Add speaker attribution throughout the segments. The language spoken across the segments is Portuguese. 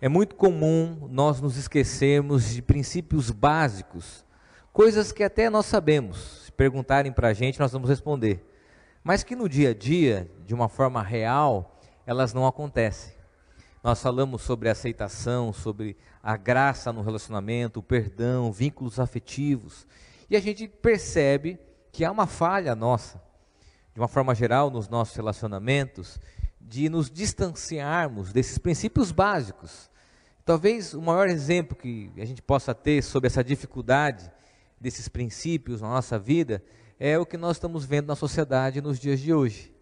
Speaker 1: é muito comum nós nos esquecermos de princípios básicos, coisas que até nós sabemos. Se perguntarem para a gente, nós vamos responder. Mas que no dia a dia, de uma forma real, elas não acontecem. Nós falamos sobre aceitação, sobre a graça no relacionamento, o perdão, vínculos afetivos. E a gente percebe que há uma falha nossa, de uma forma geral, nos nossos relacionamentos, de nos distanciarmos desses princípios básicos. Talvez o maior exemplo que a gente possa ter sobre essa dificuldade desses princípios na nossa vida é o que nós estamos vendo na sociedade nos dias de hoje.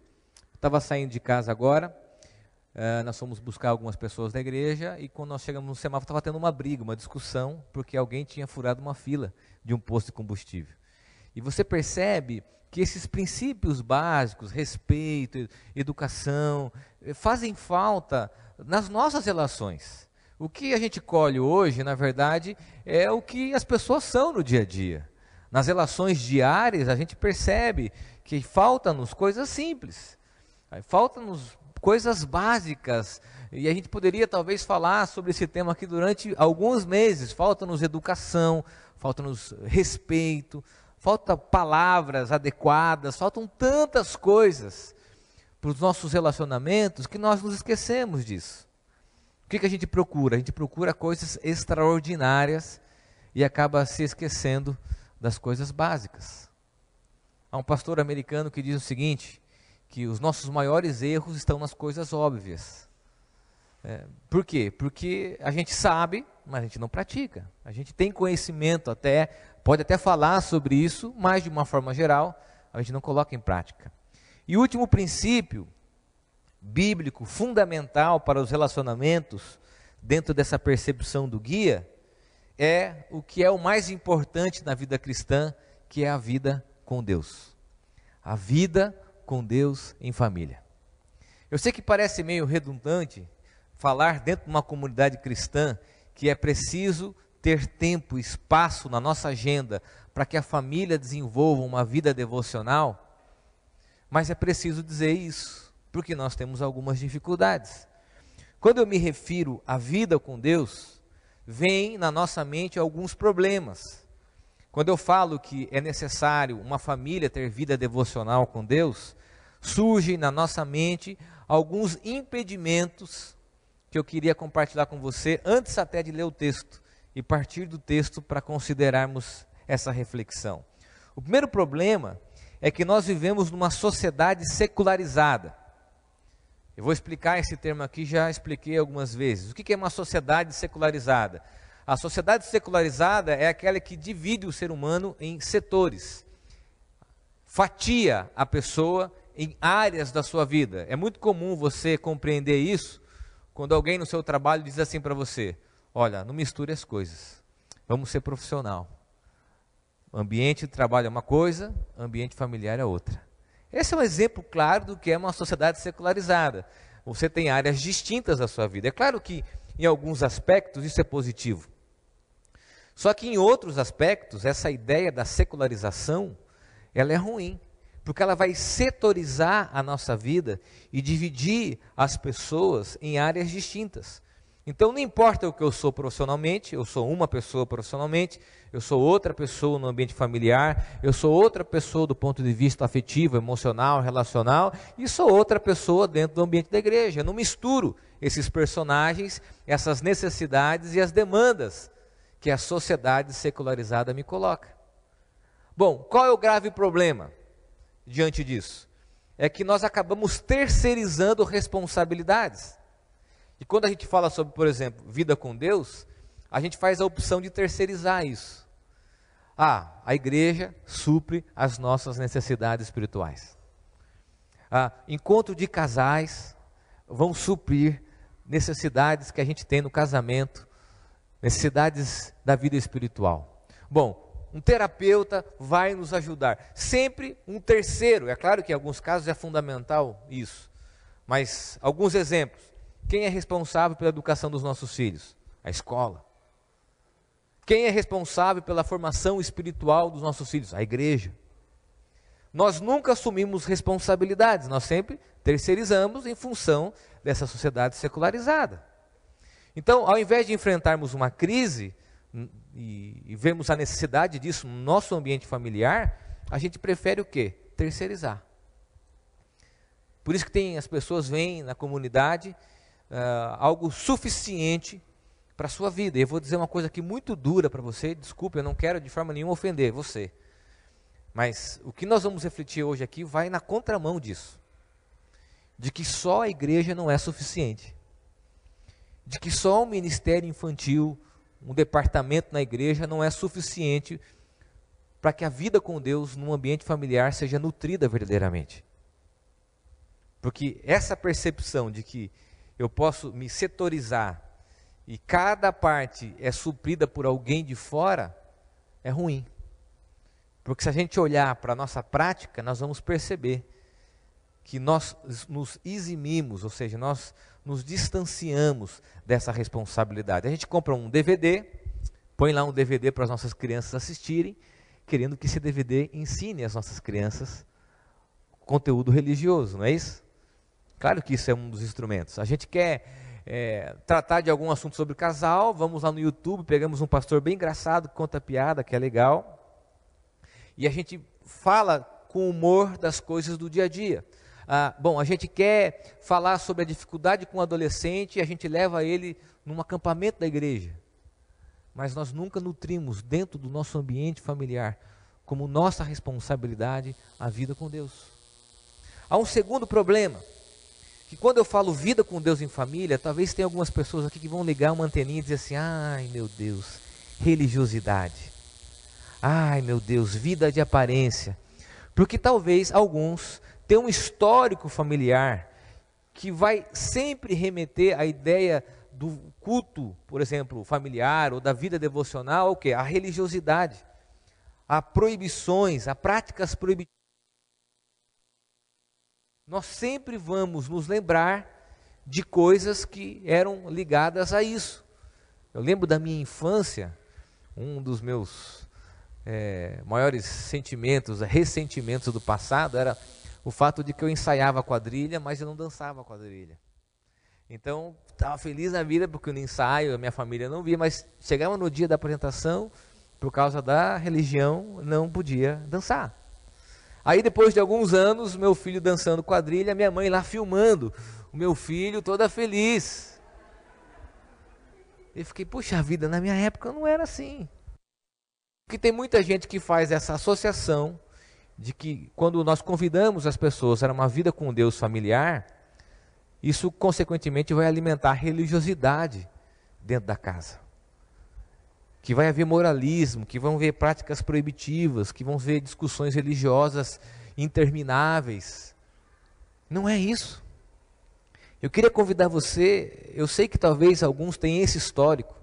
Speaker 1: Estava saindo de casa agora, uh, nós fomos buscar algumas pessoas da igreja e quando nós chegamos no semáforo estava tendo uma briga, uma discussão, porque alguém tinha furado uma fila de um posto de combustível. E você percebe que esses princípios básicos, respeito, educação, eh, fazem falta nas nossas relações. O que a gente colhe hoje, na verdade, é o que as pessoas são no dia a dia. Nas relações diárias, a gente percebe que falta-nos coisas simples, falta-nos coisas básicas. E a gente poderia talvez falar sobre esse tema aqui durante alguns meses. Falta-nos educação, falta-nos respeito, falta palavras adequadas, faltam tantas coisas para os nossos relacionamentos que nós nos esquecemos disso. O que, que a gente procura? A gente procura coisas extraordinárias e acaba se esquecendo das coisas básicas. Há um pastor americano que diz o seguinte: que os nossos maiores erros estão nas coisas óbvias. É, por quê? Porque a gente sabe, mas a gente não pratica. A gente tem conhecimento até pode até falar sobre isso, mas de uma forma geral, a gente não coloca em prática. E o último princípio bíblico fundamental para os relacionamentos, dentro dessa percepção do guia, é o que é o mais importante na vida cristã, que é a vida com Deus. A vida com Deus em família. Eu sei que parece meio redundante falar dentro de uma comunidade cristã que é preciso ter tempo, espaço na nossa agenda para que a família desenvolva uma vida devocional, mas é preciso dizer isso, porque nós temos algumas dificuldades. Quando eu me refiro à vida com Deus, vem na nossa mente alguns problemas. Quando eu falo que é necessário uma família ter vida devocional com Deus, surgem na nossa mente alguns impedimentos que eu queria compartilhar com você antes até de ler o texto e partir do texto para considerarmos essa reflexão. O primeiro problema é que nós vivemos numa sociedade secularizada. Eu vou explicar esse termo aqui, já expliquei algumas vezes. O que é uma sociedade secularizada? A sociedade secularizada é aquela que divide o ser humano em setores, fatia a pessoa em áreas da sua vida. É muito comum você compreender isso quando alguém no seu trabalho diz assim para você: Olha, não misture as coisas. Vamos ser profissional. Ambiente de trabalho é uma coisa, ambiente familiar é outra. Esse é um exemplo claro do que é uma sociedade secularizada. Você tem áreas distintas da sua vida. É claro que em alguns aspectos isso é positivo. Só que em outros aspectos, essa ideia da secularização, ela é ruim, porque ela vai setorizar a nossa vida e dividir as pessoas em áreas distintas. Então não importa o que eu sou profissionalmente, eu sou uma pessoa profissionalmente, eu sou outra pessoa no ambiente familiar, eu sou outra pessoa do ponto de vista afetivo, emocional, relacional, e sou outra pessoa dentro do ambiente da igreja. Eu não misturo esses personagens, essas necessidades e as demandas que a sociedade secularizada me coloca. Bom, qual é o grave problema diante disso? É que nós acabamos terceirizando responsabilidades. E quando a gente fala sobre, por exemplo, vida com Deus, a gente faz a opção de terceirizar isso. Ah, a igreja supre as nossas necessidades espirituais. Ah, encontro de casais vão suprir necessidades que a gente tem no casamento, necessidades da vida espiritual. Bom, um terapeuta vai nos ajudar. Sempre um terceiro. É claro que em alguns casos é fundamental isso. Mas alguns exemplos. Quem é responsável pela educação dos nossos filhos? A escola. Quem é responsável pela formação espiritual dos nossos filhos? A igreja. Nós nunca assumimos responsabilidades, nós sempre terceirizamos em função dessa sociedade secularizada. Então, ao invés de enfrentarmos uma crise e, e vemos a necessidade disso no nosso ambiente familiar, a gente prefere o quê? Terceirizar. Por isso que tem as pessoas veem na comunidade uh, algo suficiente para a sua vida. E eu vou dizer uma coisa aqui muito dura para você, desculpe, eu não quero de forma nenhuma ofender você. Mas o que nós vamos refletir hoje aqui vai na contramão disso. De que só a igreja não é suficiente. De que só o ministério infantil, um departamento na igreja não é suficiente para que a vida com Deus num ambiente familiar seja nutrida verdadeiramente. Porque essa percepção de que eu posso me setorizar e cada parte é suprida por alguém de fora é ruim. Porque se a gente olhar para a nossa prática, nós vamos perceber que nós nos eximimos, ou seja, nós nos distanciamos dessa responsabilidade. A gente compra um DVD, põe lá um DVD para as nossas crianças assistirem, querendo que esse DVD ensine as nossas crianças conteúdo religioso, não é isso? Claro que isso é um dos instrumentos. A gente quer é, tratar de algum assunto sobre casal, vamos lá no YouTube, pegamos um pastor bem engraçado que conta piada, que é legal e a gente fala com humor das coisas do dia a dia. Ah, bom, a gente quer falar sobre a dificuldade com o adolescente e a gente leva ele num acampamento da igreja. Mas nós nunca nutrimos dentro do nosso ambiente familiar como nossa responsabilidade a vida com Deus. Há um segundo problema, que quando eu falo vida com Deus em família, talvez tenha algumas pessoas aqui que vão ligar uma anteninha e dizer assim: ai meu Deus, religiosidade. Ai meu Deus, vida de aparência. Porque talvez alguns tenham um histórico familiar que vai sempre remeter à ideia do culto, por exemplo, familiar ou da vida devocional, o que? A religiosidade, a proibições, a práticas proibitivas. Nós sempre vamos nos lembrar de coisas que eram ligadas a isso. Eu lembro da minha infância, um dos meus é, maiores sentimentos, ressentimentos do passado era o fato de que eu ensaiava quadrilha, mas eu não dançava quadrilha. Então, estava feliz na vida porque no ensaio a minha família não via, mas chegava no dia da apresentação, por causa da religião, não podia dançar. Aí depois de alguns anos, meu filho dançando quadrilha, minha mãe lá filmando, o meu filho toda feliz. Eu fiquei, puxa vida, na minha época não era assim. Porque tem muita gente que faz essa associação de que quando nós convidamos as pessoas a uma vida com Deus familiar, isso consequentemente vai alimentar religiosidade dentro da casa. Que vai haver moralismo, que vão haver práticas proibitivas, que vão haver discussões religiosas intermináveis. Não é isso. Eu queria convidar você, eu sei que talvez alguns tenham esse histórico,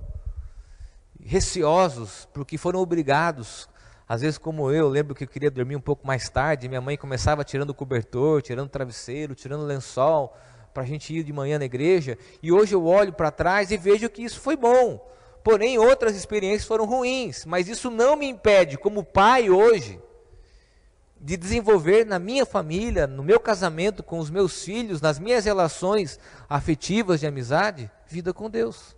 Speaker 1: receosos, porque foram obrigados. Às vezes, como eu, lembro que eu queria dormir um pouco mais tarde, minha mãe começava tirando o cobertor, tirando o travesseiro, tirando o lençol, para a gente ir de manhã na igreja. E hoje eu olho para trás e vejo que isso foi bom. Porém, outras experiências foram ruins. Mas isso não me impede, como pai hoje, de desenvolver na minha família, no meu casamento, com os meus filhos, nas minhas relações afetivas de amizade, vida com Deus.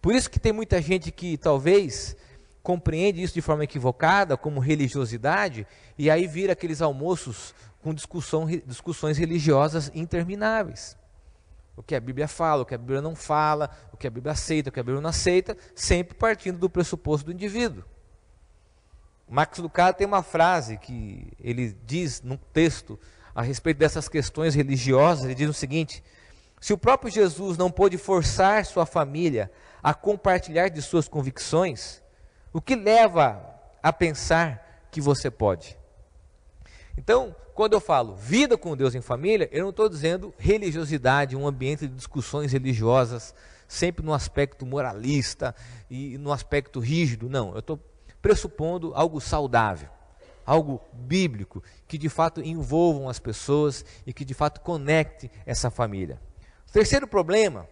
Speaker 1: Por isso que tem muita gente que talvez compreende isso de forma equivocada, como religiosidade, e aí vira aqueles almoços com discussões religiosas intermináveis. O que a Bíblia fala, o que a Bíblia não fala, o que a Bíblia aceita, o que a Bíblia não aceita, sempre partindo do pressuposto do indivíduo. Max Lucado tem uma frase que ele diz num texto a respeito dessas questões religiosas, ele diz o seguinte: se o próprio Jesus não pôde forçar sua família a compartilhar de suas convicções, o que leva a pensar que você pode? Então, quando eu falo vida com Deus em família, eu não estou dizendo religiosidade, um ambiente de discussões religiosas, sempre no aspecto moralista e no aspecto rígido. Não, eu estou pressupondo algo saudável, algo bíblico, que de fato envolvam as pessoas e que de fato conecte essa família. O terceiro problema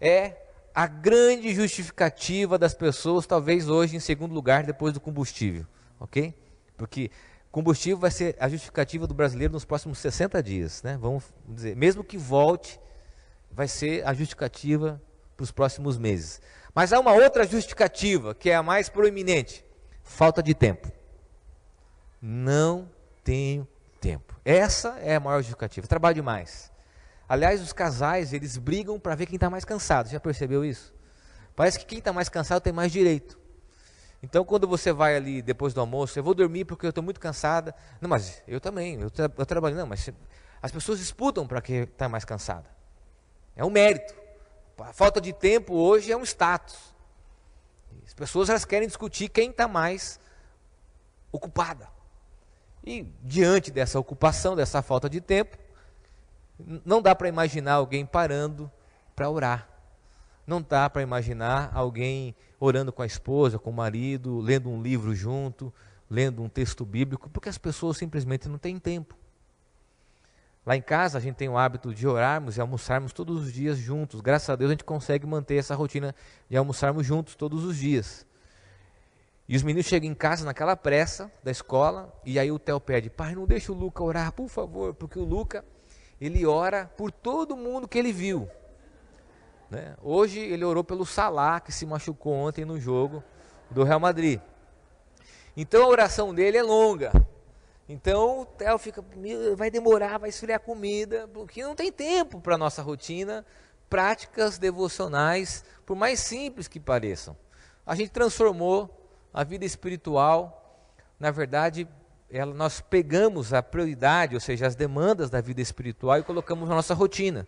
Speaker 1: é a grande justificativa das pessoas, talvez hoje em segundo lugar, depois do combustível, ok? Porque combustível vai ser a justificativa do brasileiro nos próximos 60 dias, né? Vamos dizer, mesmo que volte, vai ser a justificativa para os próximos meses. Mas há uma outra justificativa, que é a mais proeminente: falta de tempo. Não tenho tempo. Essa é a maior justificativa. Trabalho demais. Aliás, os casais, eles brigam para ver quem está mais cansado. Já percebeu isso? Parece que quem está mais cansado tem mais direito. Então, quando você vai ali depois do almoço, eu vou dormir porque eu estou muito cansada. Não, mas eu também, eu, tra eu trabalho. Não, mas as pessoas disputam para quem está mais cansada. É um mérito. A falta de tempo hoje é um status. As pessoas elas querem discutir quem está mais ocupada. E diante dessa ocupação, dessa falta de tempo, não dá para imaginar alguém parando para orar. Não dá para imaginar alguém orando com a esposa, com o marido, lendo um livro junto, lendo um texto bíblico, porque as pessoas simplesmente não têm tempo. Lá em casa a gente tem o hábito de orarmos e almoçarmos todos os dias juntos. Graças a Deus a gente consegue manter essa rotina de almoçarmos juntos todos os dias. E os meninos chegam em casa naquela pressa da escola e aí o Theo pede: "Pai, não deixa o Luca orar, por favor", porque o Luca ele ora por todo mundo que ele viu. Né? Hoje ele orou pelo Salah que se machucou ontem no jogo do Real Madrid. Então a oração dele é longa. Então o Theo fica, vai demorar, vai esfriar comida, porque não tem tempo para a nossa rotina, práticas devocionais, por mais simples que pareçam. A gente transformou a vida espiritual, na verdade, ela, nós pegamos a prioridade, ou seja, as demandas da vida espiritual e colocamos na nossa rotina.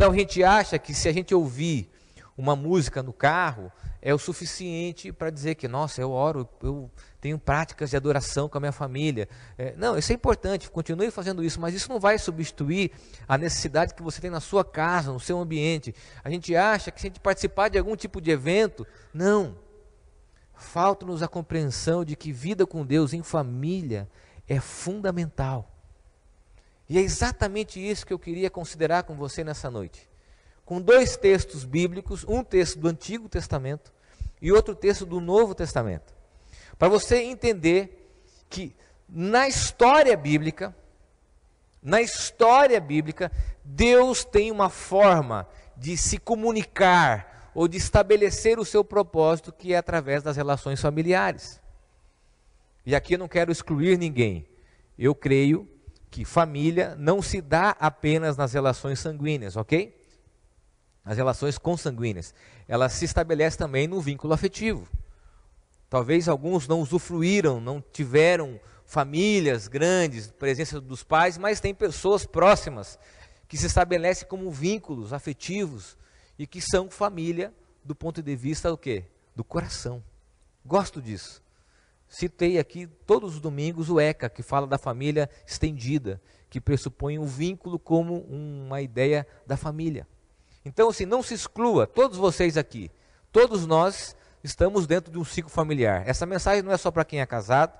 Speaker 1: Então a gente acha que se a gente ouvir uma música no carro, é o suficiente para dizer que, nossa, eu oro, eu tenho práticas de adoração com a minha família. É, não, isso é importante, continue fazendo isso, mas isso não vai substituir a necessidade que você tem na sua casa, no seu ambiente. A gente acha que se a gente participar de algum tipo de evento, não. Falta-nos a compreensão de que vida com Deus em família é fundamental. E é exatamente isso que eu queria considerar com você nessa noite com dois textos bíblicos, um texto do Antigo Testamento e outro texto do Novo Testamento. Para você entender que na história bíblica, na história bíblica, Deus tem uma forma de se comunicar ou de estabelecer o seu propósito que é através das relações familiares. E aqui eu não quero excluir ninguém. Eu creio que família não se dá apenas nas relações sanguíneas, ok? as relações consanguíneas, ela se estabelece também no vínculo afetivo. Talvez alguns não usufruíram, não tiveram famílias grandes, presença dos pais, mas tem pessoas próximas que se estabelecem como vínculos afetivos e que são família do ponto de vista do quê? Do coração. Gosto disso. Citei aqui todos os domingos o ECA, que fala da família estendida, que pressupõe o um vínculo como uma ideia da família. Então, assim, não se exclua, todos vocês aqui, todos nós estamos dentro de um ciclo familiar. Essa mensagem não é só para quem é casado,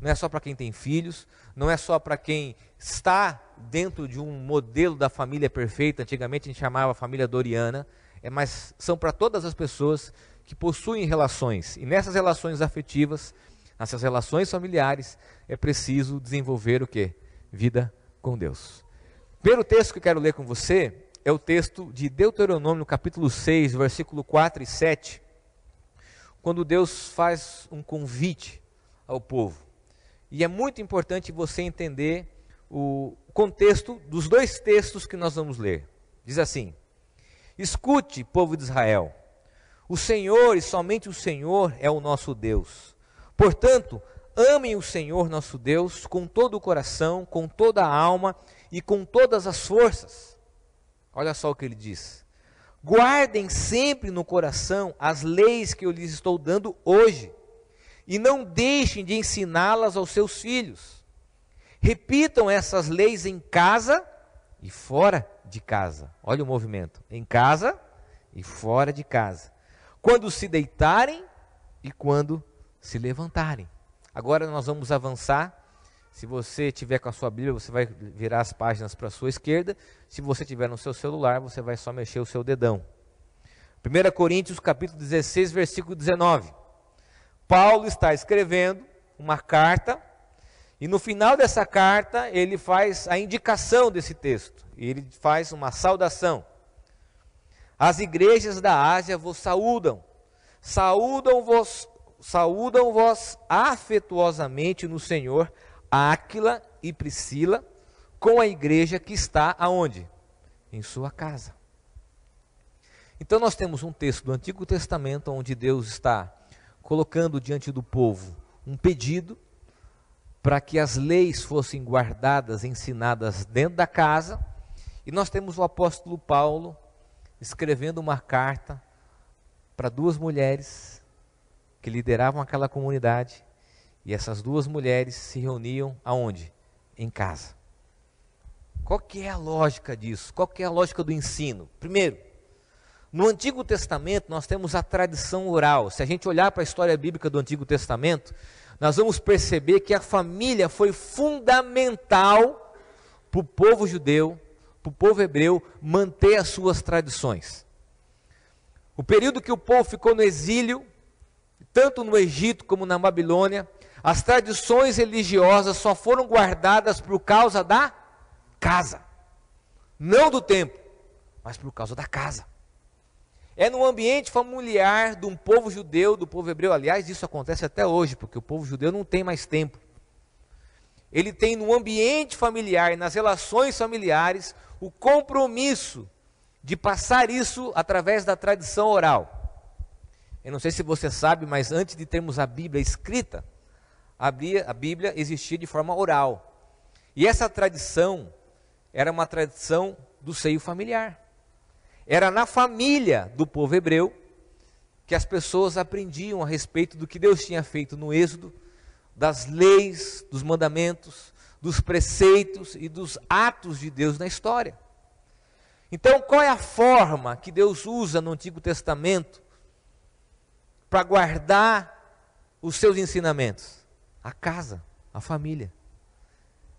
Speaker 1: não é só para quem tem filhos, não é só para quem está dentro de um modelo da família perfeita, antigamente a gente chamava família doriana, é, mas são para todas as pessoas que possuem relações. E nessas relações afetivas, nessas relações familiares, é preciso desenvolver o que? Vida com Deus. Primeiro texto que eu quero ler com você é o texto de Deuteronômio, capítulo 6, versículo 4 e 7, quando Deus faz um convite ao povo. E é muito importante você entender o contexto dos dois textos que nós vamos ler. Diz assim: Escute, povo de Israel, o Senhor e somente o Senhor é o nosso Deus. Portanto, amem o Senhor nosso Deus com todo o coração, com toda a alma e com todas as forças. Olha só o que ele diz. Guardem sempre no coração as leis que eu lhes estou dando hoje, e não deixem de ensiná-las aos seus filhos. Repitam essas leis em casa e fora de casa. Olha o movimento: em casa e fora de casa. Quando se deitarem e quando se levantarem. Agora nós vamos avançar se você tiver com a sua Bíblia, você vai virar as páginas para a sua esquerda. Se você tiver no seu celular, você vai só mexer o seu dedão. 1 Coríntios capítulo 16, versículo 19. Paulo está escrevendo uma carta e no final dessa carta ele faz a indicação desse texto. Ele faz uma saudação. As igrejas da Ásia vos saúdam. Saúdam-vos saúdam-vos afetuosamente no Senhor Áquila e Priscila, com a igreja que está aonde? Em sua casa. Então nós temos um texto do Antigo Testamento onde Deus está colocando diante do povo um pedido para que as leis fossem guardadas, ensinadas dentro da casa, e nós temos o apóstolo Paulo escrevendo uma carta para duas mulheres que lideravam aquela comunidade, e essas duas mulheres se reuniam aonde? Em casa. Qual que é a lógica disso? Qual que é a lógica do ensino? Primeiro, no Antigo Testamento nós temos a tradição oral. Se a gente olhar para a história bíblica do Antigo Testamento, nós vamos perceber que a família foi fundamental para o povo judeu, para o povo hebreu manter as suas tradições. O período que o povo ficou no exílio, tanto no Egito como na Babilônia, as tradições religiosas só foram guardadas por causa da casa. Não do templo, mas por causa da casa. É no ambiente familiar de um povo judeu, do povo hebreu. Aliás, isso acontece até hoje, porque o povo judeu não tem mais tempo. Ele tem no ambiente familiar, nas relações familiares, o compromisso de passar isso através da tradição oral. Eu não sei se você sabe, mas antes de termos a Bíblia escrita, a Bíblia existia de forma oral. E essa tradição era uma tradição do seio familiar. Era na família do povo hebreu que as pessoas aprendiam a respeito do que Deus tinha feito no Êxodo, das leis, dos mandamentos, dos preceitos e dos atos de Deus na história. Então, qual é a forma que Deus usa no Antigo Testamento para guardar os seus ensinamentos? A casa, a família.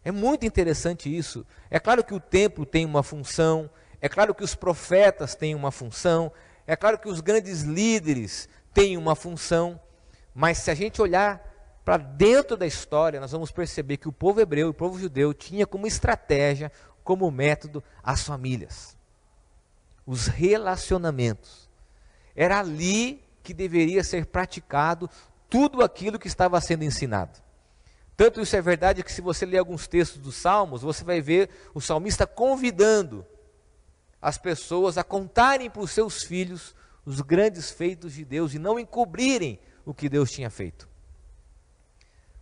Speaker 1: É muito interessante isso. É claro que o templo tem uma função, é claro que os profetas têm uma função, é claro que os grandes líderes têm uma função, mas se a gente olhar para dentro da história, nós vamos perceber que o povo hebreu e o povo judeu tinha como estratégia, como método, as famílias, os relacionamentos. Era ali que deveria ser praticado tudo aquilo que estava sendo ensinado. Tanto isso é verdade que, se você ler alguns textos dos Salmos, você vai ver o salmista convidando as pessoas a contarem para os seus filhos os grandes feitos de Deus e não encobrirem o que Deus tinha feito.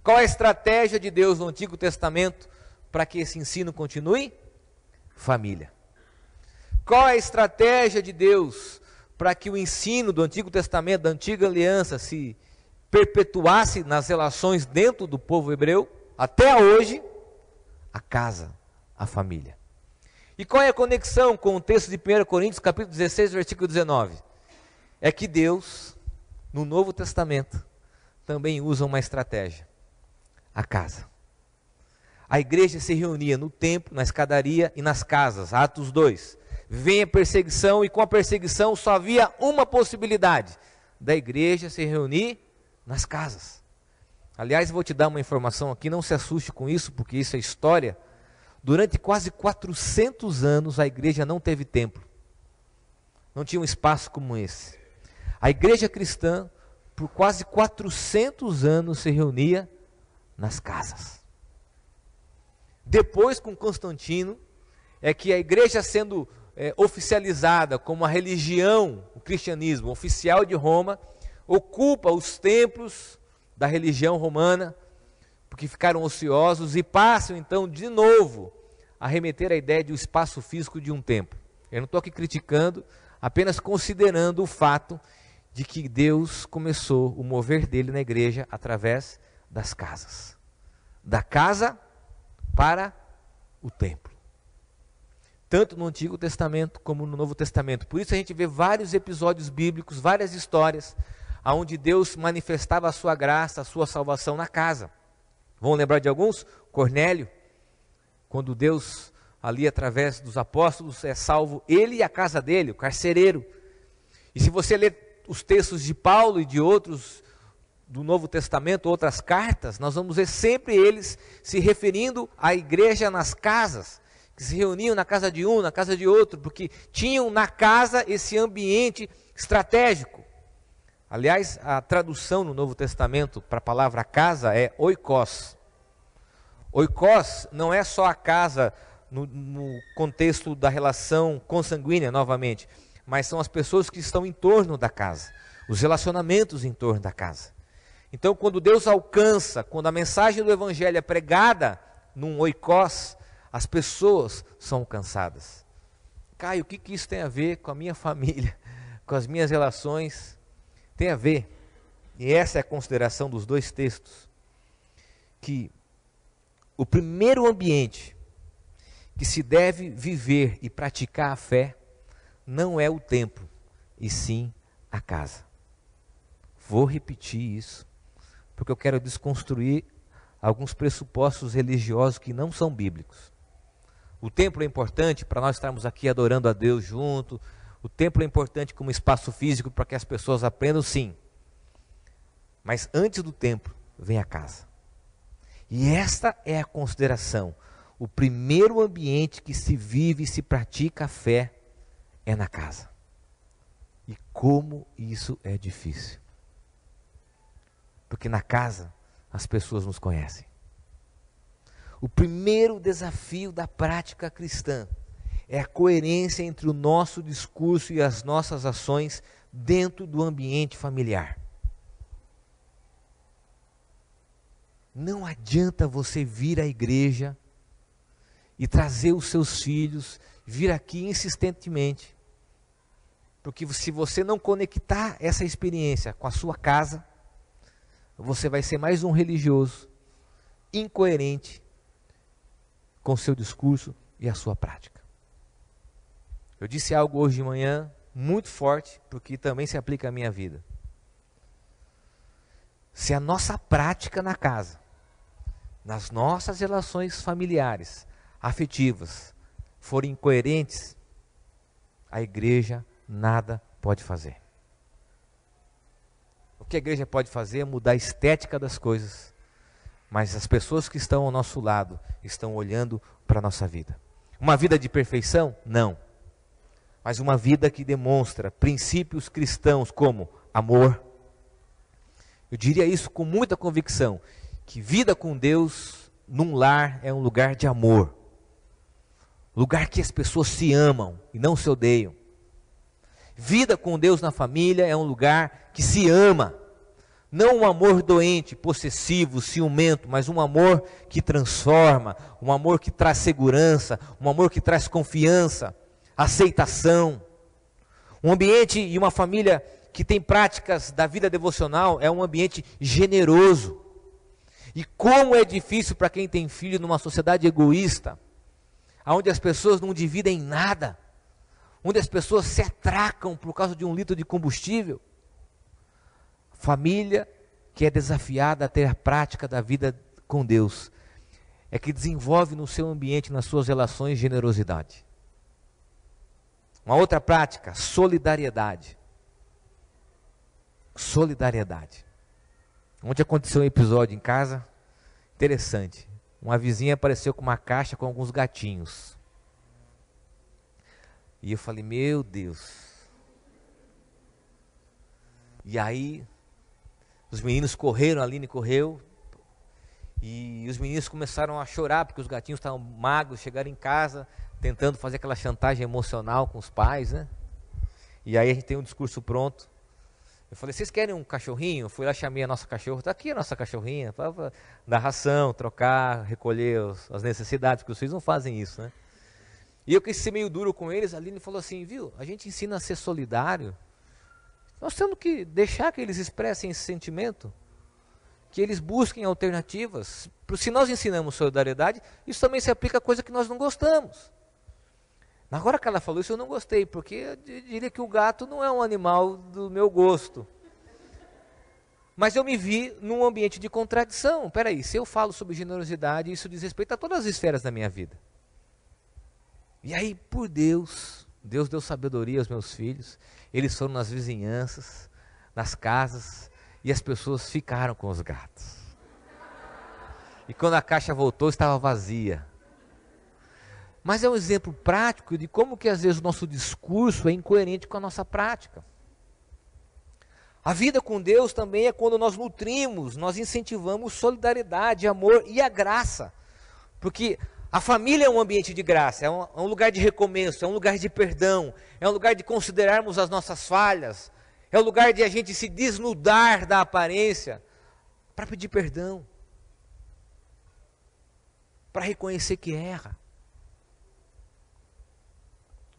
Speaker 1: Qual a estratégia de Deus no Antigo Testamento para que esse ensino continue? Família. Qual a estratégia de Deus para que o ensino do Antigo Testamento, da antiga aliança, se perpetuasse nas relações dentro do povo hebreu, até hoje, a casa, a família. E qual é a conexão com o texto de 1 Coríntios, capítulo 16, versículo 19? É que Deus, no Novo Testamento, também usa uma estratégia: a casa. A igreja se reunia no templo, na escadaria e nas casas. Atos 2 vem a perseguição, e com a perseguição só havia uma possibilidade: da igreja se reunir nas casas. Aliás, vou te dar uma informação aqui, não se assuste com isso, porque isso é história. Durante quase 400 anos a igreja não teve templo. Não tinha um espaço como esse. A igreja cristã, por quase 400 anos, se reunia nas casas. Depois, com Constantino, é que a igreja sendo é, oficializada como a religião, o cristianismo oficial de Roma, ocupa os templos da religião romana, porque ficaram ociosos e passam então de novo a remeter a ideia de um espaço físico de um templo. Eu não estou aqui criticando, apenas considerando o fato de que Deus começou o mover dele na igreja através das casas. Da casa para o templo tanto no Antigo Testamento como no Novo Testamento. Por isso a gente vê vários episódios bíblicos, várias histórias, onde Deus manifestava a sua graça, a sua salvação na casa. Vamos lembrar de alguns? Cornélio, quando Deus, ali através dos apóstolos, é salvo ele e a casa dele, o carcereiro. E se você ler os textos de Paulo e de outros do Novo Testamento, outras cartas, nós vamos ver sempre eles se referindo à igreja nas casas se reuniam na casa de um, na casa de outro, porque tinham na casa esse ambiente estratégico. Aliás, a tradução no Novo Testamento para a palavra casa é oikos. Oikos não é só a casa no, no contexto da relação consanguínea, novamente, mas são as pessoas que estão em torno da casa, os relacionamentos em torno da casa. Então, quando Deus alcança, quando a mensagem do Evangelho é pregada num oikos, as pessoas são alcançadas. Caio, o que, que isso tem a ver com a minha família, com as minhas relações? Tem a ver, e essa é a consideração dos dois textos, que o primeiro ambiente que se deve viver e praticar a fé não é o templo, e sim a casa. Vou repetir isso, porque eu quero desconstruir alguns pressupostos religiosos que não são bíblicos. O templo é importante para nós estarmos aqui adorando a Deus junto. O templo é importante como espaço físico para que as pessoas aprendam, sim. Mas antes do templo vem a casa. E esta é a consideração. O primeiro ambiente que se vive e se pratica a fé é na casa. E como isso é difícil. Porque na casa as pessoas nos conhecem. O primeiro desafio da prática cristã é a coerência entre o nosso discurso e as nossas ações dentro do ambiente familiar. Não adianta você vir à igreja e trazer os seus filhos, vir aqui insistentemente. Porque se você não conectar essa experiência com a sua casa, você vai ser mais um religioso, incoerente com seu discurso e a sua prática. Eu disse algo hoje de manhã muito forte, porque também se aplica à minha vida. Se a nossa prática na casa nas nossas relações familiares, afetivas, forem incoerentes, a igreja nada pode fazer. O que a igreja pode fazer é mudar a estética das coisas, mas as pessoas que estão ao nosso lado estão olhando para a nossa vida. Uma vida de perfeição? Não. Mas uma vida que demonstra princípios cristãos como amor. Eu diria isso com muita convicção que vida com Deus num lar é um lugar de amor. Lugar que as pessoas se amam e não se odeiam. Vida com Deus na família é um lugar que se ama. Não um amor doente, possessivo, ciumento, mas um amor que transforma, um amor que traz segurança, um amor que traz confiança, aceitação. Um ambiente e uma família que tem práticas da vida devocional é um ambiente generoso. E como é difícil para quem tem filho numa sociedade egoísta, onde as pessoas não dividem nada, onde as pessoas se atracam por causa de um litro de combustível. Família que é desafiada a ter a prática da vida com Deus, é que desenvolve no seu ambiente, nas suas relações, generosidade. Uma outra prática, solidariedade. Solidariedade. Ontem aconteceu um episódio em casa interessante. Uma vizinha apareceu com uma caixa com alguns gatinhos. E eu falei, meu Deus. E aí, os meninos correram, a Aline correu. E os meninos começaram a chorar porque os gatinhos estavam magros, chegaram em casa tentando fazer aquela chantagem emocional com os pais, né? E aí a gente tem um discurso pronto. Eu falei, vocês querem um cachorrinho? Eu fui lá, chamei a nossa cachorra, está aqui a nossa cachorrinha, para dar ração, trocar, recolher os, as necessidades, porque os filhos não fazem isso, né? E eu quis ser meio duro com eles, a Aline falou assim, viu, a gente ensina a ser solidário, nós temos que deixar que eles expressem esse sentimento, que eles busquem alternativas. Se nós ensinamos solidariedade, isso também se aplica a coisa que nós não gostamos. Agora que ela falou isso, eu não gostei, porque eu diria que o gato não é um animal do meu gosto. Mas eu me vi num ambiente de contradição. Peraí, se eu falo sobre generosidade, isso diz respeito a todas as esferas da minha vida. E aí, por Deus, Deus deu sabedoria aos meus filhos. Eles foram nas vizinhanças, nas casas, e as pessoas ficaram com os gatos. E quando a caixa voltou, estava vazia. mas é um exemplo prático de como que às vezes o nosso discurso é incoerente com a nossa prática. A vida com Deus também é quando nós nutrimos, nós incentivamos solidariedade, amor e a graça. Porque a família é um ambiente de graça, é um, é um, lugar de recomeço, é um lugar de perdão, é um lugar de considerarmos as nossas falhas, é um lugar de a gente se desnudar da aparência para pedir perdão, para reconhecer que erra.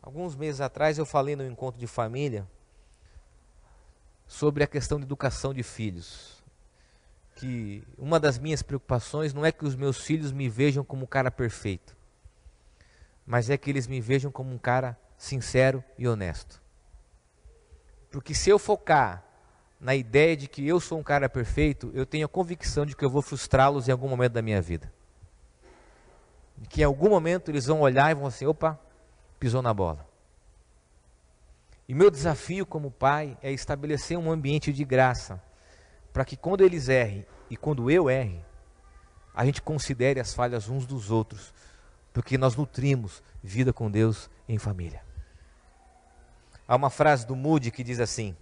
Speaker 1: Alguns meses atrás eu falei no encontro de família sobre a questão de educação de filhos. Que uma das minhas preocupações não é que os meus filhos me vejam como um cara perfeito, mas é que eles me vejam como um cara sincero e honesto. Porque se eu focar na ideia de que eu sou um cara perfeito, eu tenho a convicção de que eu vou frustrá-los em algum momento da minha vida. De que em algum momento eles vão olhar e vão assim: opa, pisou na bola. E meu desafio como pai é estabelecer um ambiente de graça, para que quando eles errem e quando eu erre, a gente considere as falhas uns dos outros, porque nós nutrimos vida com Deus em família. Há uma frase do Moody que diz assim: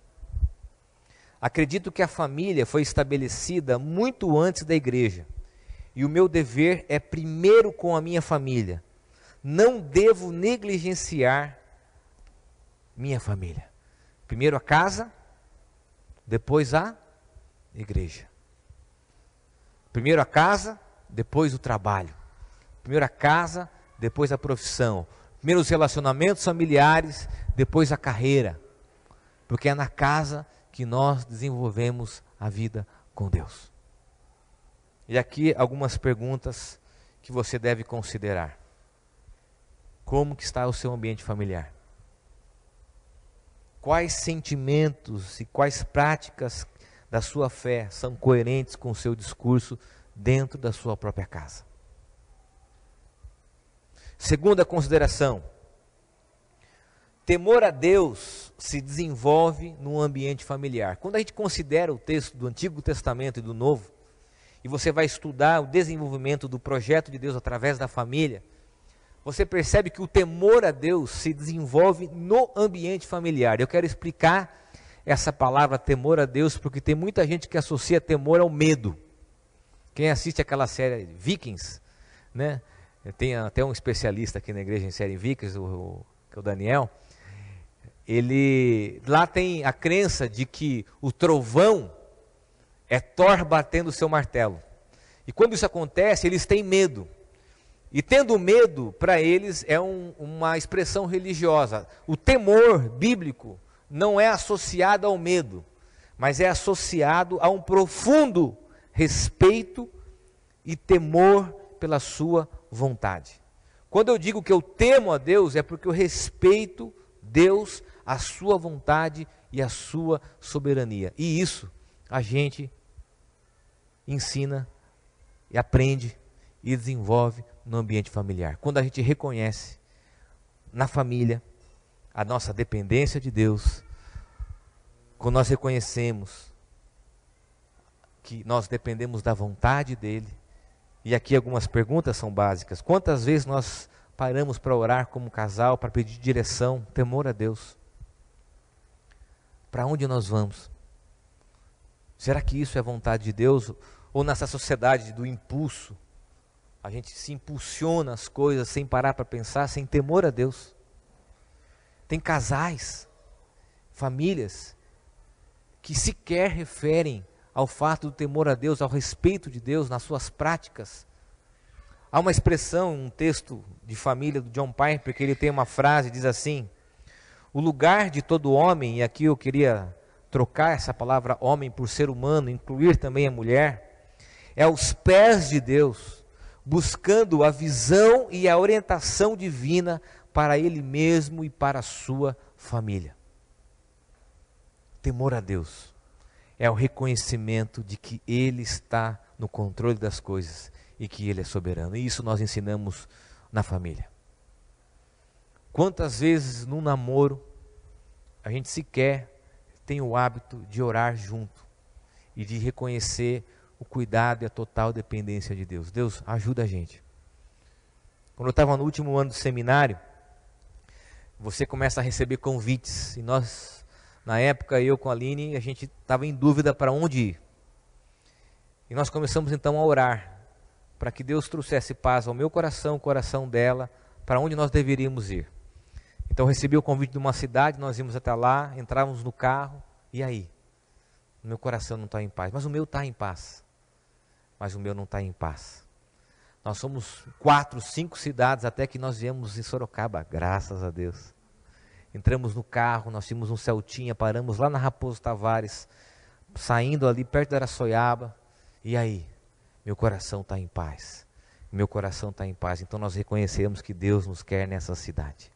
Speaker 1: Acredito que a família foi estabelecida muito antes da igreja, e o meu dever é primeiro com a minha família. Não devo negligenciar minha família. Primeiro a casa, depois a igreja. Primeiro a casa, depois o trabalho. Primeiro a casa, depois a profissão. Primeiro os relacionamentos familiares, depois a carreira. Porque é na casa que nós desenvolvemos a vida com Deus. E aqui algumas perguntas que você deve considerar. Como que está o seu ambiente familiar? quais sentimentos e quais práticas da sua fé são coerentes com o seu discurso dentro da sua própria casa. Segunda consideração: temor a Deus se desenvolve no ambiente familiar. Quando a gente considera o texto do Antigo Testamento e do Novo, e você vai estudar o desenvolvimento do projeto de Deus através da família, você percebe que o temor a Deus se desenvolve no ambiente familiar. Eu quero explicar essa palavra temor a Deus, porque tem muita gente que associa temor ao medo. Quem assiste aquela série Vikings, né? Tem até um especialista aqui na igreja em série Vikings, o, que é o Daniel. Ele lá tem a crença de que o trovão é Thor batendo o seu martelo. E quando isso acontece, eles têm medo. E tendo medo, para eles, é um, uma expressão religiosa. O temor bíblico não é associado ao medo, mas é associado a um profundo respeito e temor pela sua vontade. Quando eu digo que eu temo a Deus, é porque eu respeito Deus, a sua vontade e a sua soberania. E isso a gente ensina e aprende e desenvolve no ambiente familiar. Quando a gente reconhece na família a nossa dependência de Deus, quando nós reconhecemos que nós dependemos da vontade dEle, e aqui algumas perguntas são básicas. Quantas vezes nós paramos para orar como casal, para pedir direção, temor a Deus? Para onde nós vamos? Será que isso é vontade de Deus? Ou nessa sociedade do impulso, a gente se impulsiona as coisas sem parar para pensar, sem temor a Deus. Tem casais, famílias, que sequer referem ao fato do temor a Deus, ao respeito de Deus nas suas práticas. Há uma expressão, um texto de família do John Piper, que ele tem uma frase, diz assim: O lugar de todo homem, e aqui eu queria trocar essa palavra homem por ser humano, incluir também a mulher, é aos pés de Deus buscando a visão e a orientação divina para ele mesmo e para a sua família. Temor a Deus é o reconhecimento de que Ele está no controle das coisas e que Ele é soberano. E isso nós ensinamos na família. Quantas vezes num namoro a gente sequer tem o hábito de orar junto e de reconhecer o cuidado e a total dependência de Deus. Deus, ajuda a gente. Quando eu estava no último ano do seminário, você começa a receber convites. E nós, na época, eu com a Aline, a gente estava em dúvida para onde ir. E nós começamos então a orar para que Deus trouxesse paz ao meu coração, ao coração dela, para onde nós deveríamos ir. Então recebi o convite de uma cidade, nós íamos até lá, entrávamos no carro, e aí? O meu coração não está em paz, mas o meu está em paz. Mas o meu não está em paz. Nós somos quatro, cinco cidades até que nós viemos em Sorocaba, graças a Deus. Entramos no carro, nós tínhamos um Celtinha, paramos lá na Raposo Tavares, saindo ali perto da Araçoiaba. E aí? Meu coração está em paz. Meu coração está em paz. Então nós reconhecemos que Deus nos quer nessa cidade.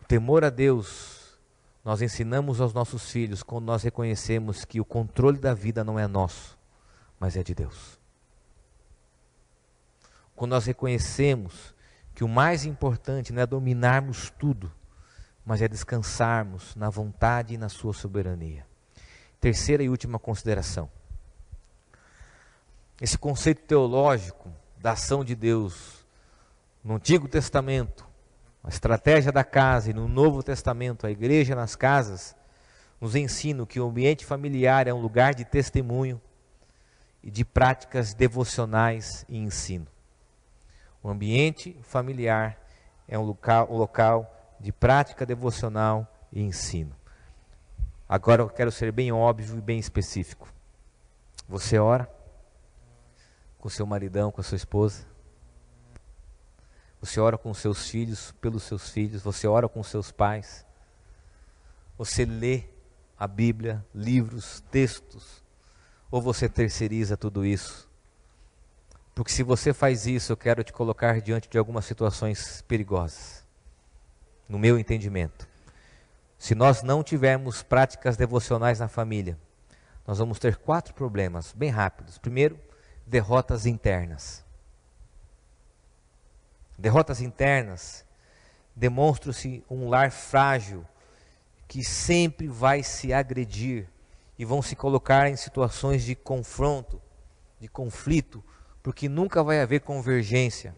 Speaker 1: O temor a Deus, nós ensinamos aos nossos filhos quando nós reconhecemos que o controle da vida não é nosso, mas é de Deus. Quando nós reconhecemos que o mais importante não é dominarmos tudo, mas é descansarmos na vontade e na sua soberania. Terceira e última consideração. Esse conceito teológico da ação de Deus no Antigo Testamento, a estratégia da casa e no Novo Testamento, a igreja nas casas, nos ensina que o ambiente familiar é um lugar de testemunho e de práticas devocionais e ensino. O ambiente familiar é um local, um local de prática devocional e ensino. Agora eu quero ser bem óbvio e bem específico. Você ora com seu maridão, com a sua esposa? Você ora com seus filhos, pelos seus filhos, você ora com seus pais. Você lê a Bíblia, livros, textos, ou você terceiriza tudo isso porque se você faz isso, eu quero te colocar diante de algumas situações perigosas. No meu entendimento. Se nós não tivermos práticas devocionais na família, nós vamos ter quatro problemas bem rápidos. Primeiro, derrotas internas. Derrotas internas demonstram-se um lar frágil que sempre vai se agredir e vão se colocar em situações de confronto, de conflito porque nunca vai haver convergência.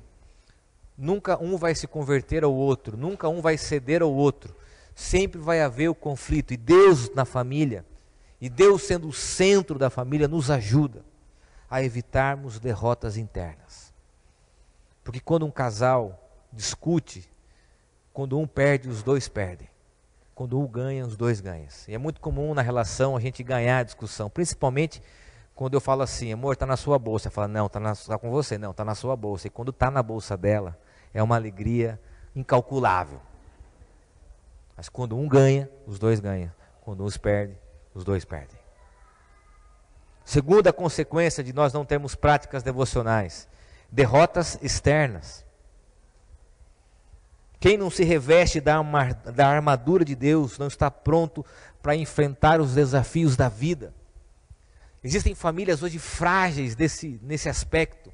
Speaker 1: Nunca um vai se converter ao outro, nunca um vai ceder ao outro. Sempre vai haver o conflito. E Deus na família, e Deus sendo o centro da família, nos ajuda a evitarmos derrotas internas. Porque quando um casal discute, quando um perde, os dois perdem. Quando um ganha, os dois ganham. E é muito comum na relação a gente ganhar a discussão, principalmente quando eu falo assim, amor, está na sua bolsa, fala, não, está tá com você, não, está na sua bolsa. E quando está na bolsa dela, é uma alegria incalculável. Mas quando um ganha, os dois ganham. Quando um perde, os dois perdem. Segunda consequência de nós não termos práticas devocionais: derrotas externas. Quem não se reveste da, armadura de Deus não está pronto para enfrentar os desafios da vida. Existem famílias hoje frágeis desse, nesse aspecto.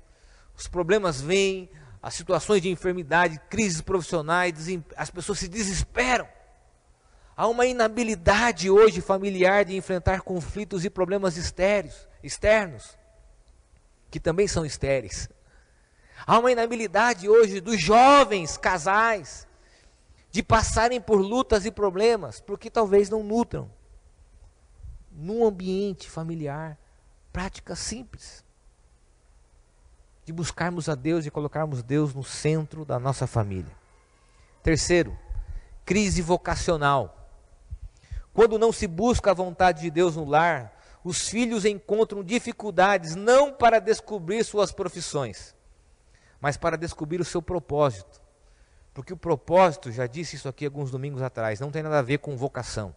Speaker 1: Os problemas vêm, as situações de enfermidade, crises profissionais, as pessoas se desesperam. Há uma inabilidade hoje familiar de enfrentar conflitos e problemas estéreos, externos, que também são estéreis. Há uma inabilidade hoje dos jovens casais de passarem por lutas e problemas, porque talvez não nutram num ambiente familiar prática simples de buscarmos a Deus e colocarmos Deus no centro da nossa família. Terceiro, crise vocacional. Quando não se busca a vontade de Deus no lar, os filhos encontram dificuldades não para descobrir suas profissões, mas para descobrir o seu propósito. Porque o propósito, já disse isso aqui alguns domingos atrás, não tem nada a ver com vocação.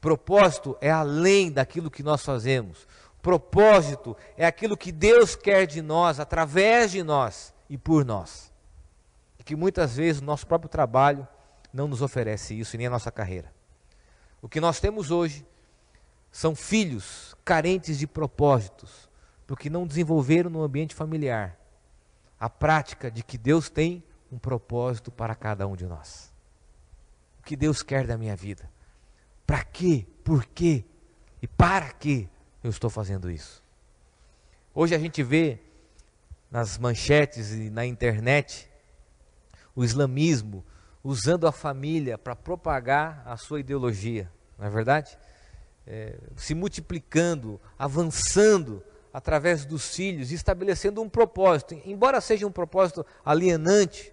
Speaker 1: Propósito é além daquilo que nós fazemos. Propósito é aquilo que Deus quer de nós, através de nós e por nós. E que muitas vezes o nosso próprio trabalho não nos oferece isso, nem a nossa carreira. O que nós temos hoje são filhos carentes de propósitos, porque não desenvolveram no ambiente familiar a prática de que Deus tem um propósito para cada um de nós. O que Deus quer da minha vida? Para quê? Por quê? E para quê? Eu estou fazendo isso. Hoje a gente vê nas manchetes e na internet o islamismo usando a família para propagar a sua ideologia, não é verdade? É, se multiplicando, avançando através dos filhos, estabelecendo um propósito, embora seja um propósito alienante,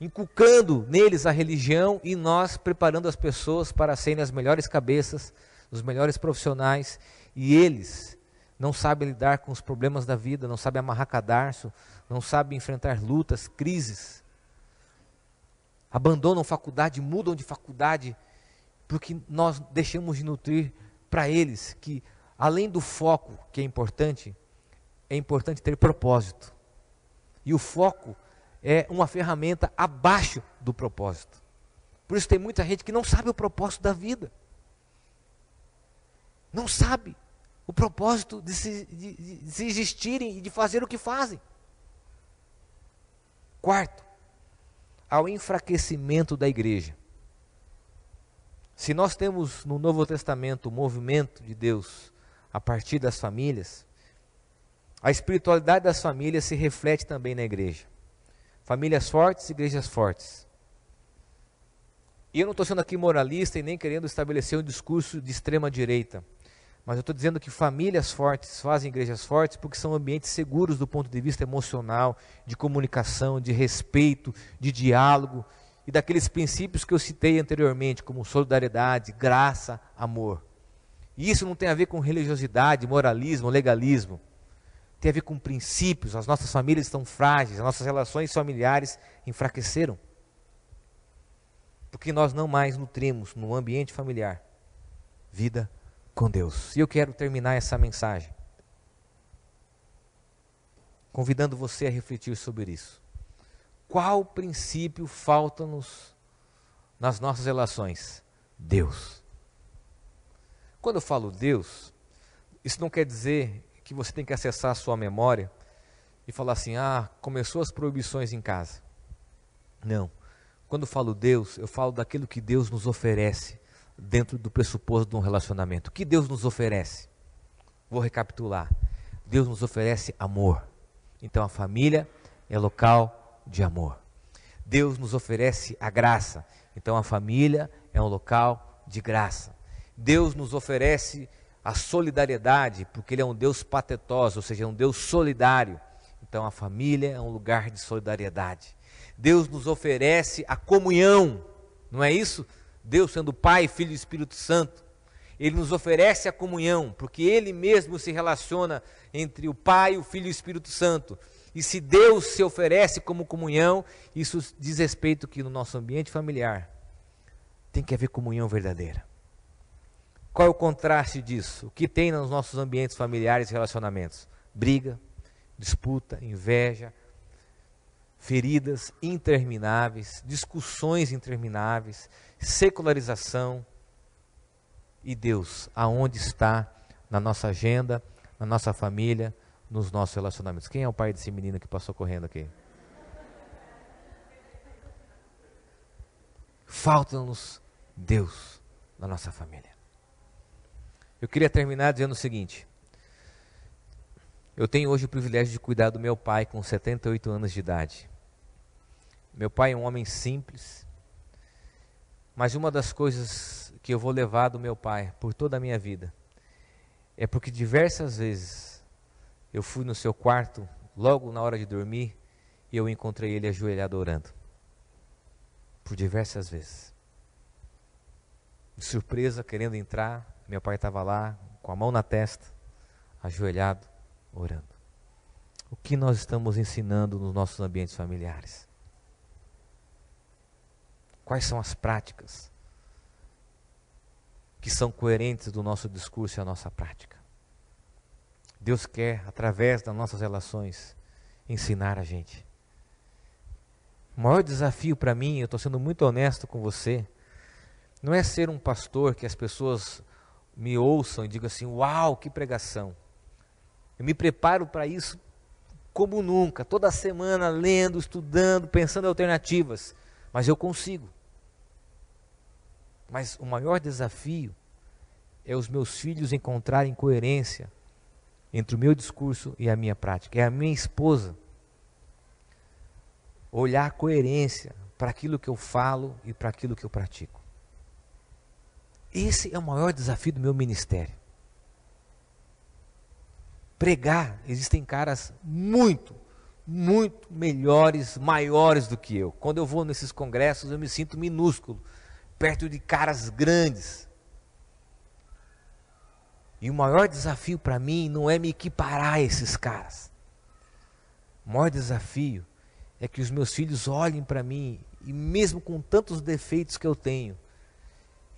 Speaker 1: inculcando neles a religião e nós preparando as pessoas para serem as melhores cabeças, os melhores profissionais, e eles não sabem lidar com os problemas da vida, não sabem amarrar cadarço, não sabem enfrentar lutas, crises. Abandonam faculdade, mudam de faculdade, porque nós deixamos de nutrir para eles que, além do foco, que é importante, é importante ter propósito. E o foco é uma ferramenta abaixo do propósito. Por isso tem muita gente que não sabe o propósito da vida. Não sabe o propósito de se, de, de se existirem e de fazer o que fazem. Quarto, ao enfraquecimento da igreja. Se nós temos no Novo Testamento o movimento de Deus a partir das famílias, a espiritualidade das famílias se reflete também na igreja. Famílias fortes, igrejas fortes. E eu não estou sendo aqui moralista e nem querendo estabelecer um discurso de extrema direita. Mas eu estou dizendo que famílias fortes fazem igrejas fortes porque são ambientes seguros do ponto de vista emocional, de comunicação, de respeito, de diálogo e daqueles princípios que eu citei anteriormente, como solidariedade, graça, amor. E isso não tem a ver com religiosidade, moralismo, legalismo tem a ver com princípios. As nossas famílias estão frágeis, as nossas relações familiares enfraqueceram. Porque nós não mais nutrimos no ambiente familiar vida com Deus. E eu quero terminar essa mensagem convidando você a refletir sobre isso. Qual princípio falta-nos nas nossas relações? Deus. Quando eu falo Deus, isso não quer dizer que você tem que acessar a sua memória e falar assim: ah, começou as proibições em casa. Não. Quando eu falo Deus, eu falo daquilo que Deus nos oferece dentro do pressuposto de um relacionamento. O que Deus nos oferece? Vou recapitular. Deus nos oferece amor. Então a família é local de amor. Deus nos oferece a graça. Então a família é um local de graça. Deus nos oferece a solidariedade, porque ele é um Deus patetoso, ou seja, é um Deus solidário. Então a família é um lugar de solidariedade. Deus nos oferece a comunhão, não é isso? Deus sendo Pai, Filho e Espírito Santo. Ele nos oferece a comunhão, porque ele mesmo se relaciona entre o Pai, o Filho e o Espírito Santo. E se Deus se oferece como comunhão, isso diz respeito que no nosso ambiente familiar tem que haver comunhão verdadeira. Qual é o contraste disso? O que tem nos nossos ambientes familiares e relacionamentos? Briga, disputa, inveja, feridas intermináveis, discussões intermináveis, secularização. E Deus, aonde está na nossa agenda, na nossa família, nos nossos relacionamentos? Quem é o pai desse menino que passou correndo aqui? Falta-nos Deus na nossa família. Eu queria terminar dizendo o seguinte: eu tenho hoje o privilégio de cuidar do meu pai com 78 anos de idade. Meu pai é um homem simples, mas uma das coisas que eu vou levar do meu pai por toda a minha vida é porque diversas vezes eu fui no seu quarto, logo na hora de dormir, e eu encontrei ele ajoelhado orando. Por diversas vezes. De surpresa, querendo entrar, meu pai estava lá, com a mão na testa, ajoelhado, orando. O que nós estamos ensinando nos nossos ambientes familiares? Quais são as práticas que são coerentes do nosso discurso e a nossa prática? Deus quer, através das nossas relações, ensinar a gente. O maior desafio para mim, eu estou sendo muito honesto com você, não é ser um pastor que as pessoas me ouçam e digam assim: Uau, que pregação! Eu me preparo para isso como nunca, toda semana lendo, estudando, pensando em alternativas, mas eu consigo. Mas o maior desafio é os meus filhos encontrarem coerência entre o meu discurso e a minha prática. É a minha esposa olhar coerência para aquilo que eu falo e para aquilo que eu pratico. Esse é o maior desafio do meu ministério. Pregar, existem caras muito, muito melhores, maiores do que eu. Quando eu vou nesses congressos, eu me sinto minúsculo, perto de caras grandes. E o maior desafio para mim não é me equiparar a esses caras. O maior desafio é que os meus filhos olhem para mim e, mesmo com tantos defeitos que eu tenho,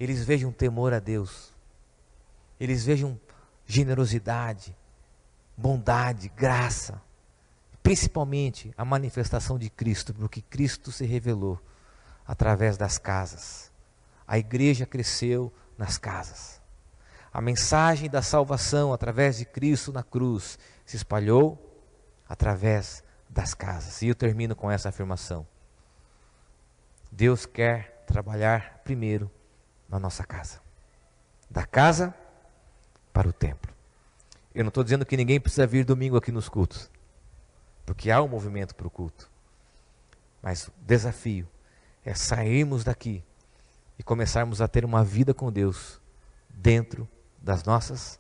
Speaker 1: eles vejam temor a Deus, eles vejam generosidade, bondade, graça, principalmente a manifestação de Cristo, porque Cristo se revelou através das casas. A igreja cresceu nas casas. A mensagem da salvação através de Cristo na cruz se espalhou através das casas. E eu termino com essa afirmação. Deus quer trabalhar primeiro na nossa casa. Da casa para o templo. Eu não estou dizendo que ninguém precisa vir domingo aqui nos cultos porque há um movimento para o culto. Mas o desafio é sairmos daqui e começarmos a ter uma vida com Deus dentro das nossas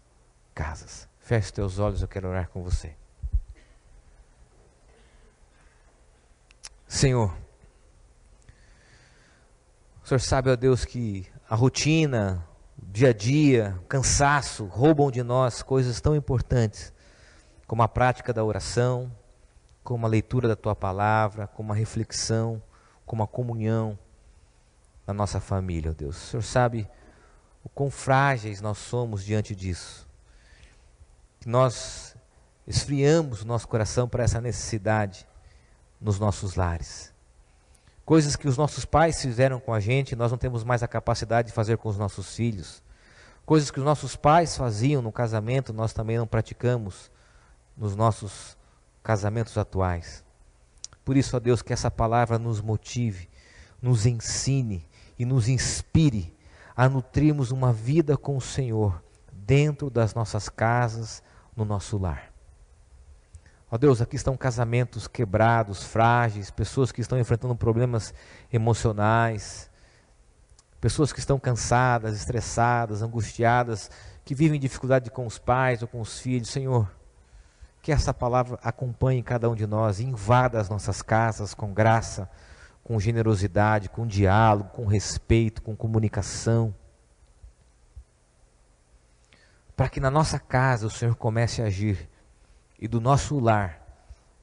Speaker 1: casas. Feche teus olhos, eu quero orar com você. Senhor, o Senhor sabe, ó Deus, que a rotina, o dia a dia, o cansaço roubam de nós coisas tão importantes como a prática da oração, como a leitura da tua palavra, como a reflexão, como a comunhão na nossa família, ó Deus. O Senhor sabe o quão frágeis nós somos diante disso. Que nós esfriamos o nosso coração para essa necessidade nos nossos lares. Coisas que os nossos pais fizeram com a gente, nós não temos mais a capacidade de fazer com os nossos filhos. Coisas que os nossos pais faziam no casamento, nós também não praticamos nos nossos casamentos atuais. Por isso, ó Deus, que essa palavra nos motive, nos ensine e nos inspire a nutrirmos uma vida com o Senhor dentro das nossas casas, no nosso lar. Ó Deus, aqui estão casamentos quebrados, frágeis, pessoas que estão enfrentando problemas emocionais, pessoas que estão cansadas, estressadas, angustiadas, que vivem dificuldade com os pais ou com os filhos. Senhor, que essa palavra acompanhe cada um de nós, invada as nossas casas com graça, com generosidade, com diálogo, com respeito, com comunicação. Para que na nossa casa o Senhor comece a agir e do nosso lar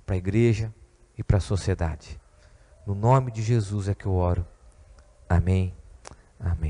Speaker 1: para a igreja e para a sociedade. No nome de Jesus é que eu oro. Amém. Amém.